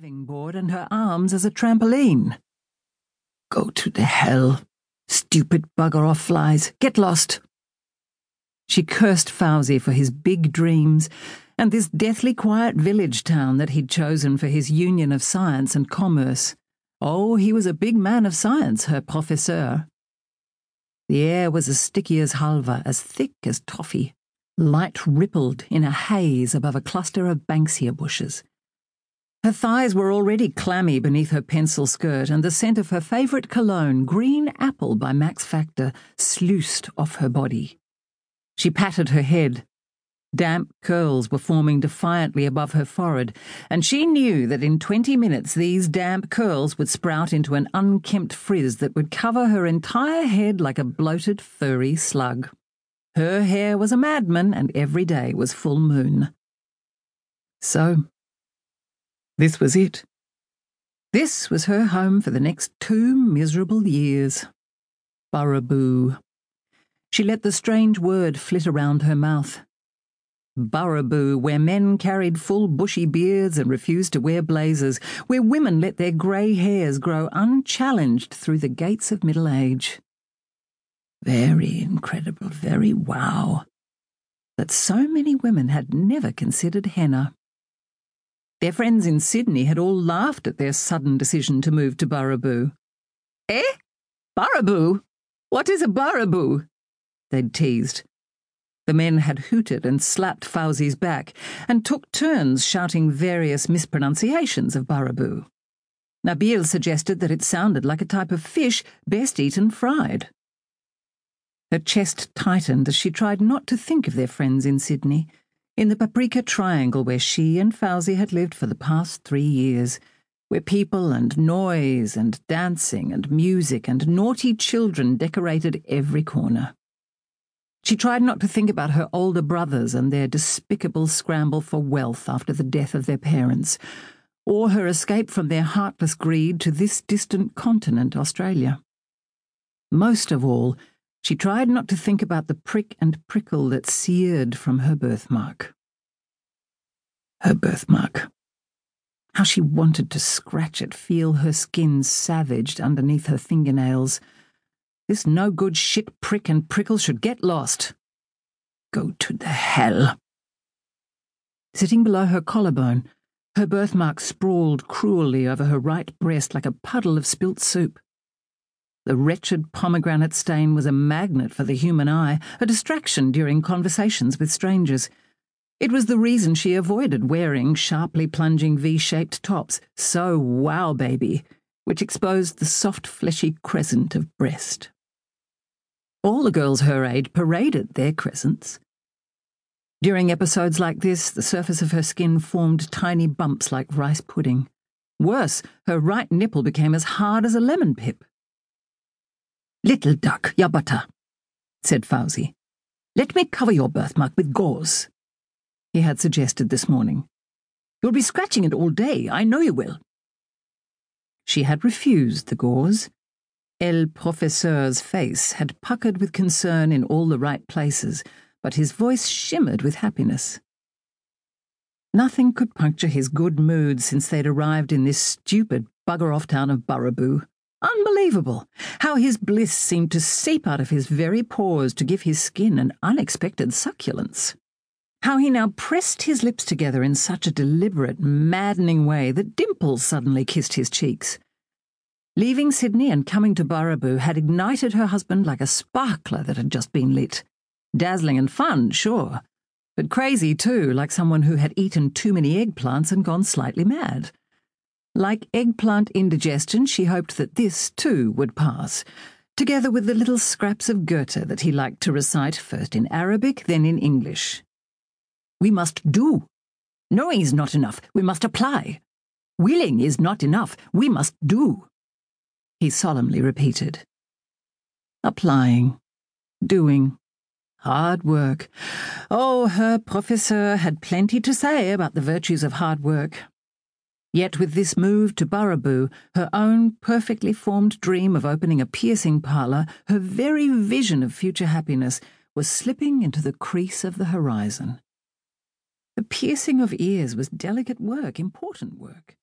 diving board and her arms as a trampoline. Go to the hell. Stupid bugger off flies. Get lost. She cursed Fawzy for his big dreams and this deathly quiet village town that he'd chosen for his union of science and commerce. Oh, he was a big man of science, her professeur. The air was as sticky as halva, as thick as toffee. Light rippled in a haze above a cluster of banksia bushes. Her thighs were already clammy beneath her pencil skirt, and the scent of her favourite cologne, Green Apple by Max Factor, sluiced off her body. She patted her head. Damp curls were forming defiantly above her forehead, and she knew that in twenty minutes these damp curls would sprout into an unkempt frizz that would cover her entire head like a bloated, furry slug. Her hair was a madman, and every day was full moon. So, this was it. This was her home for the next two miserable years. Burraboo. She let the strange word flit around her mouth. Burraboo, where men carried full bushy beards and refused to wear blazers, where women let their grey hairs grow unchallenged through the gates of middle age. Very incredible, very wow. That so many women had never considered henna. Their friends in Sydney had all laughed at their sudden decision to move to Burraboo. Eh? Burraboo? What is a Burraboo? They'd teased. The men had hooted and slapped Fawzy's back and took turns shouting various mispronunciations of Burraboo. Nabil suggested that it sounded like a type of fish best eaten fried. Her chest tightened as she tried not to think of their friends in Sydney in the Paprika Triangle where she and Fawzy had lived for the past three years, where people and noise and dancing and music and naughty children decorated every corner. She tried not to think about her older brothers and their despicable scramble for wealth after the death of their parents, or her escape from their heartless greed to this distant continent, Australia. Most of all, she tried not to think about the prick and prickle that seared from her birthmark. Her birthmark. How she wanted to scratch it, feel her skin savaged underneath her fingernails. This no good shit prick and prickle should get lost. Go to the hell. Sitting below her collarbone, her birthmark sprawled cruelly over her right breast like a puddle of spilt soup. The wretched pomegranate stain was a magnet for the human eye, a distraction during conversations with strangers. It was the reason she avoided wearing sharply plunging V shaped tops, so wow baby, which exposed the soft fleshy crescent of breast. All the girls her age paraded their crescents. During episodes like this, the surface of her skin formed tiny bumps like rice pudding. Worse, her right nipple became as hard as a lemon pip. Little duck, ya butter, said Fawzy. Let me cover your birthmark with gauze, he had suggested this morning. You'll be scratching it all day, I know you will. She had refused the gauze. El Professeur's face had puckered with concern in all the right places, but his voice shimmered with happiness. Nothing could puncture his good mood since they'd arrived in this stupid bugger off town of Burraboo. Unbelievable! How his bliss seemed to seep out of his very pores to give his skin an unexpected succulence. How he now pressed his lips together in such a deliberate, maddening way that dimples suddenly kissed his cheeks. Leaving Sydney and coming to Burraboo had ignited her husband like a sparkler that had just been lit. Dazzling and fun, sure, but crazy too, like someone who had eaten too many eggplants and gone slightly mad. Like eggplant indigestion, she hoped that this, too, would pass, together with the little scraps of Goethe that he liked to recite first in Arabic, then in English. We must do. Knowing is not enough. We must apply. Willing is not enough. We must do. He solemnly repeated. Applying. Doing. Hard work. Oh, her professeur had plenty to say about the virtues of hard work. Yet with this move to Burraboo, her own perfectly formed dream of opening a piercing parlour, her very vision of future happiness, was slipping into the crease of the horizon. The piercing of ears was delicate work, important work.